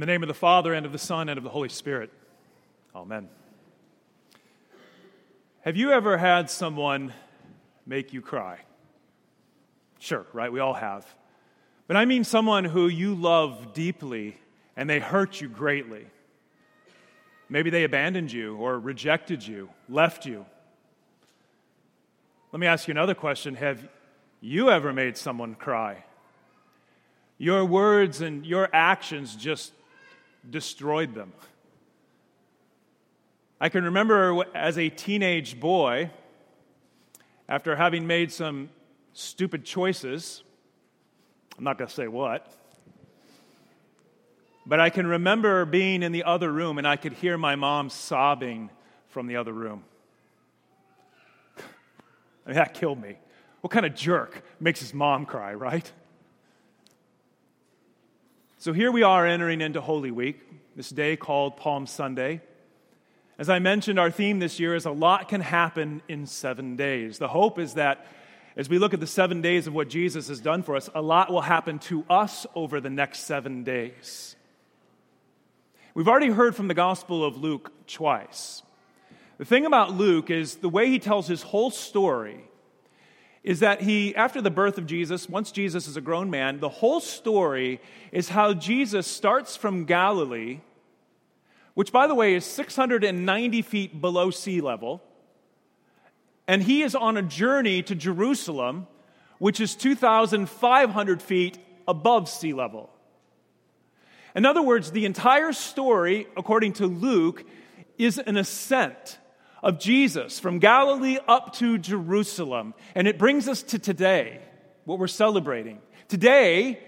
In the name of the Father, and of the Son, and of the Holy Spirit. Amen. Have you ever had someone make you cry? Sure, right? We all have. But I mean someone who you love deeply and they hurt you greatly. Maybe they abandoned you or rejected you, left you. Let me ask you another question Have you ever made someone cry? Your words and your actions just destroyed them. I can remember as a teenage boy, after having made some stupid choices, I'm not going to say what, but I can remember being in the other room and I could hear my mom sobbing from the other room. I mean, that killed me. What kind of jerk makes his mom cry, right? So here we are entering into Holy Week, this day called Palm Sunday. As I mentioned, our theme this year is a lot can happen in seven days. The hope is that as we look at the seven days of what Jesus has done for us, a lot will happen to us over the next seven days. We've already heard from the Gospel of Luke twice. The thing about Luke is the way he tells his whole story is that he, after the birth of Jesus, once Jesus is a grown man, the whole story is how Jesus starts from Galilee, which, by the way, is 690 feet below sea level, and he is on a journey to Jerusalem, which is 2,500 feet above sea level. In other words, the entire story, according to Luke, is an ascent of Jesus from Galilee up to Jerusalem. And it brings us to today, what we're celebrating. Today,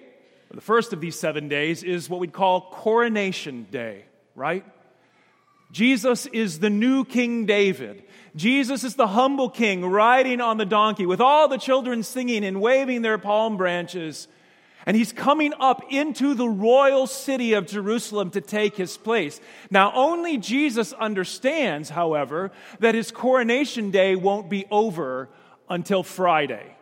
the first of these seven days, is what we'd call Coronation Day, right? Jesus is the new King David. Jesus is the humble king riding on the donkey with all the children singing and waving their palm branches and he's coming up into the royal city of Jerusalem to take his place. Now, only Jesus understands, however, that his coronation day won't be over until Friday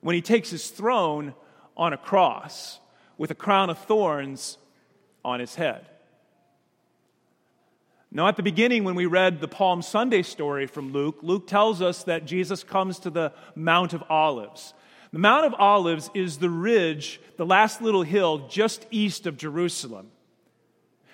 when he takes his throne on a cross with a crown of thorns on his head. Now, at the beginning, when we read the Palm Sunday story from Luke, Luke tells us that Jesus comes to the Mount of Olives. The Mount of Olives is the ridge, the last little hill just east of Jerusalem.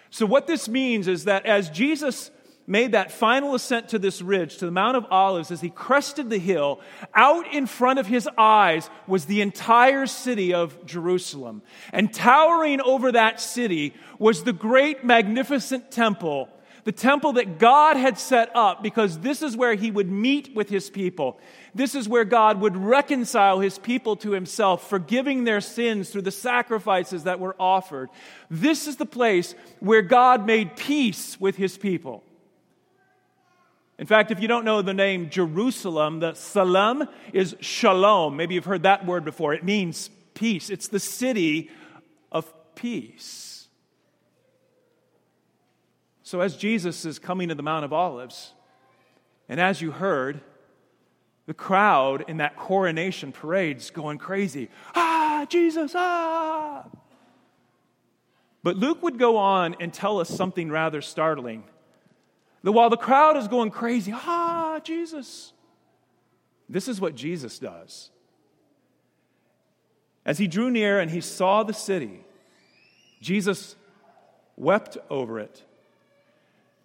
So, what this means is that as Jesus made that final ascent to this ridge, to the Mount of Olives, as he crested the hill, out in front of his eyes was the entire city of Jerusalem. And towering over that city was the great, magnificent temple the temple that God had set up because this is where he would meet with his people. This is where God would reconcile his people to himself, forgiving their sins through the sacrifices that were offered. This is the place where God made peace with his people. In fact, if you don't know the name Jerusalem, the Salam is shalom. Maybe you've heard that word before. It means peace, it's the city of peace. So, as Jesus is coming to the Mount of Olives, and as you heard, the crowd in that coronation parade's going crazy. Ah, Jesus, ah! But Luke would go on and tell us something rather startling. That while the crowd is going crazy, ah, Jesus, this is what Jesus does. As he drew near and he saw the city, Jesus wept over it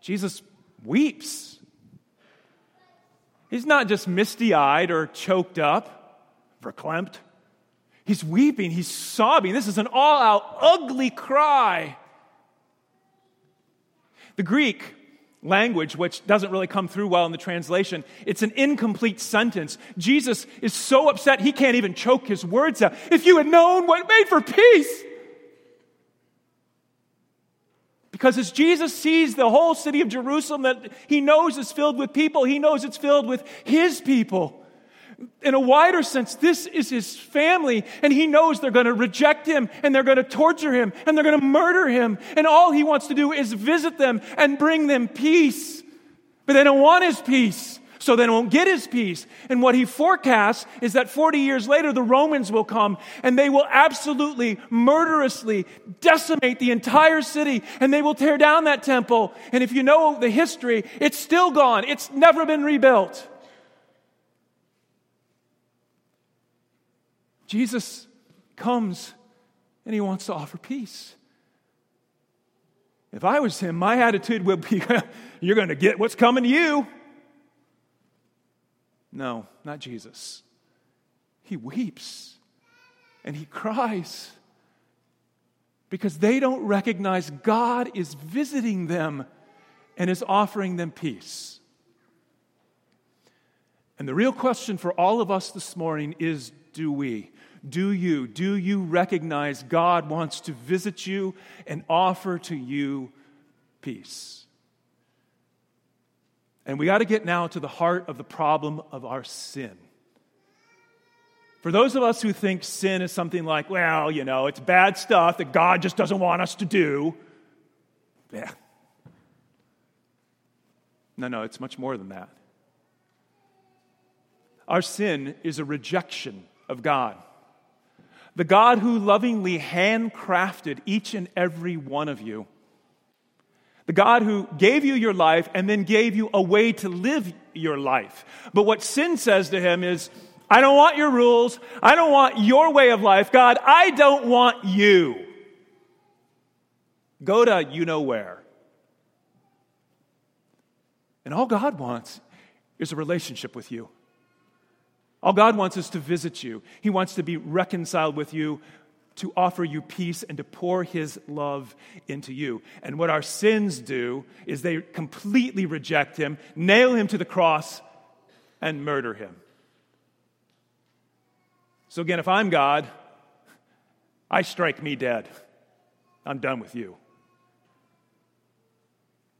Jesus weeps. He's not just misty eyed or choked up, verklempt. He's weeping, he's sobbing. This is an all out ugly cry. The Greek language, which doesn't really come through well in the translation, it's an incomplete sentence. Jesus is so upset he can't even choke his words out. If you had known what made for peace, Because as Jesus sees the whole city of Jerusalem that he knows is filled with people, he knows it's filled with his people. In a wider sense, this is his family, and he knows they're going to reject him, and they're going to torture him, and they're going to murder him. And all he wants to do is visit them and bring them peace. But they don't want his peace so they won't get his peace. And what he forecasts is that 40 years later, the Romans will come and they will absolutely, murderously decimate the entire city and they will tear down that temple. And if you know the history, it's still gone, it's never been rebuilt. Jesus comes and he wants to offer peace. If I was him, my attitude would be you're going to get what's coming to you. No, not Jesus. He weeps and he cries because they don't recognize God is visiting them and is offering them peace. And the real question for all of us this morning is do we? Do you? Do you recognize God wants to visit you and offer to you peace? And we got to get now to the heart of the problem of our sin. For those of us who think sin is something like, well, you know, it's bad stuff that God just doesn't want us to do, yeah. No, no, it's much more than that. Our sin is a rejection of God. The God who lovingly handcrafted each and every one of you the God who gave you your life and then gave you a way to live your life. But what sin says to him is, I don't want your rules. I don't want your way of life. God, I don't want you. Go to you know where. And all God wants is a relationship with you. All God wants is to visit you. He wants to be reconciled with you to offer you peace and to pour his love into you. And what our sins do is they completely reject him, nail him to the cross, and murder him. So, again, if I'm God, I strike me dead. I'm done with you.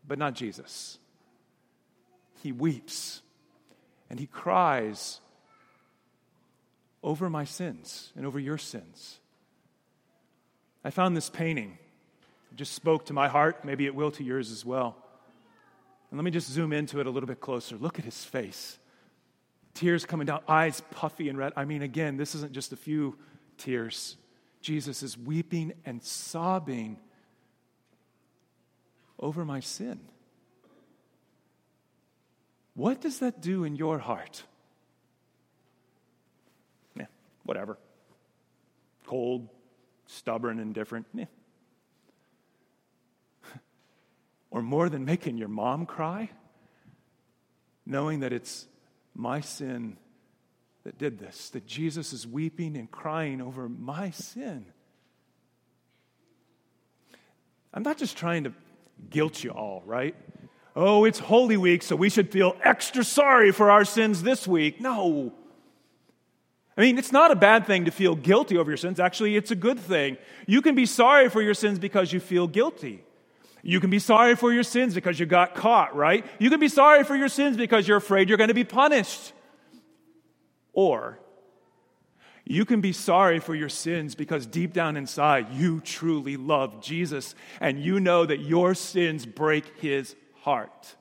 But not Jesus. He weeps and he cries over my sins and over your sins. I found this painting. It just spoke to my heart. Maybe it will to yours as well. And let me just zoom into it a little bit closer. Look at his face. Tears coming down, eyes puffy and red. I mean, again, this isn't just a few tears. Jesus is weeping and sobbing over my sin. What does that do in your heart? Yeah, whatever. Cold, stubborn and different. Eh. or more than making your mom cry, knowing that it's my sin that did this, that Jesus is weeping and crying over my sin. I'm not just trying to guilt you all, right? Oh, it's Holy Week, so we should feel extra sorry for our sins this week. No. I mean, it's not a bad thing to feel guilty over your sins. Actually, it's a good thing. You can be sorry for your sins because you feel guilty. You can be sorry for your sins because you got caught, right? You can be sorry for your sins because you're afraid you're going to be punished. Or you can be sorry for your sins because deep down inside you truly love Jesus and you know that your sins break his heart.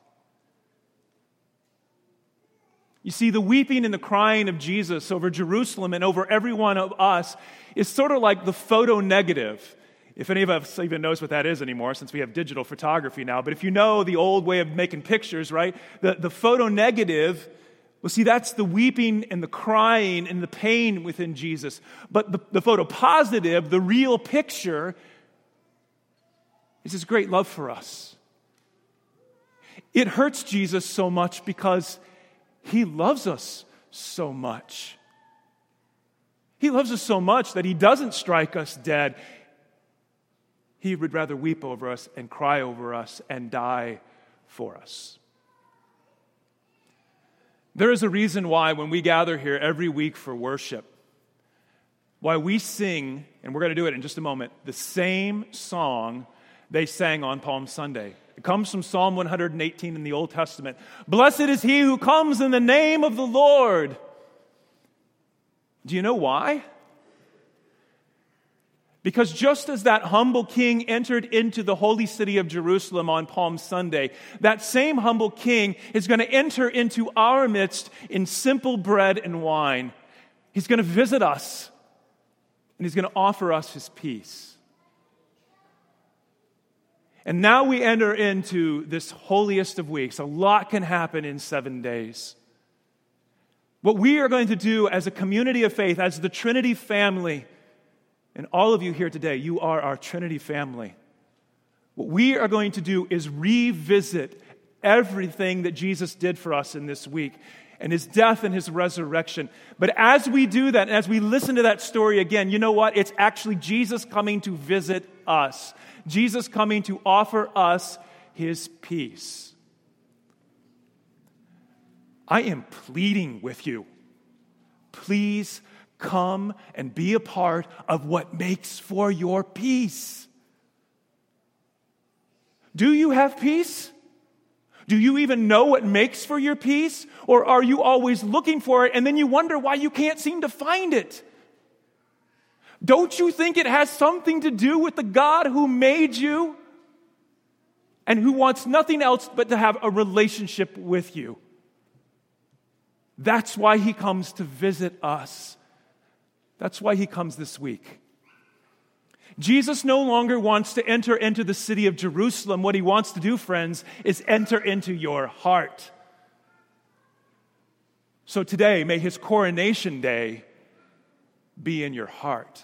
You see, the weeping and the crying of Jesus over Jerusalem and over every one of us is sort of like the photo negative. If any of us even knows what that is anymore, since we have digital photography now, but if you know the old way of making pictures, right? The, the photo negative, well, see, that's the weeping and the crying and the pain within Jesus. But the, the photo positive, the real picture, is his great love for us. It hurts Jesus so much because he loves us so much. He loves us so much that He doesn't strike us dead. He would rather weep over us and cry over us and die for us. There is a reason why, when we gather here every week for worship, why we sing, and we're going to do it in just a moment, the same song they sang on Palm Sunday. It comes from Psalm 118 in the Old Testament. Blessed is he who comes in the name of the Lord. Do you know why? Because just as that humble king entered into the holy city of Jerusalem on Palm Sunday, that same humble king is going to enter into our midst in simple bread and wine. He's going to visit us, and he's going to offer us his peace. And now we enter into this holiest of weeks. A lot can happen in seven days. What we are going to do as a community of faith, as the Trinity family, and all of you here today, you are our Trinity family. What we are going to do is revisit everything that Jesus did for us in this week and his death and his resurrection. But as we do that, and as we listen to that story again, you know what? It's actually Jesus coming to visit us, Jesus coming to offer us his peace. I am pleading with you. Please come and be a part of what makes for your peace. Do you have peace? Do you even know what makes for your peace? Or are you always looking for it and then you wonder why you can't seem to find it? Don't you think it has something to do with the God who made you and who wants nothing else but to have a relationship with you? That's why he comes to visit us. That's why he comes this week. Jesus no longer wants to enter into the city of Jerusalem. What he wants to do, friends, is enter into your heart. So today, may his coronation day be in your heart.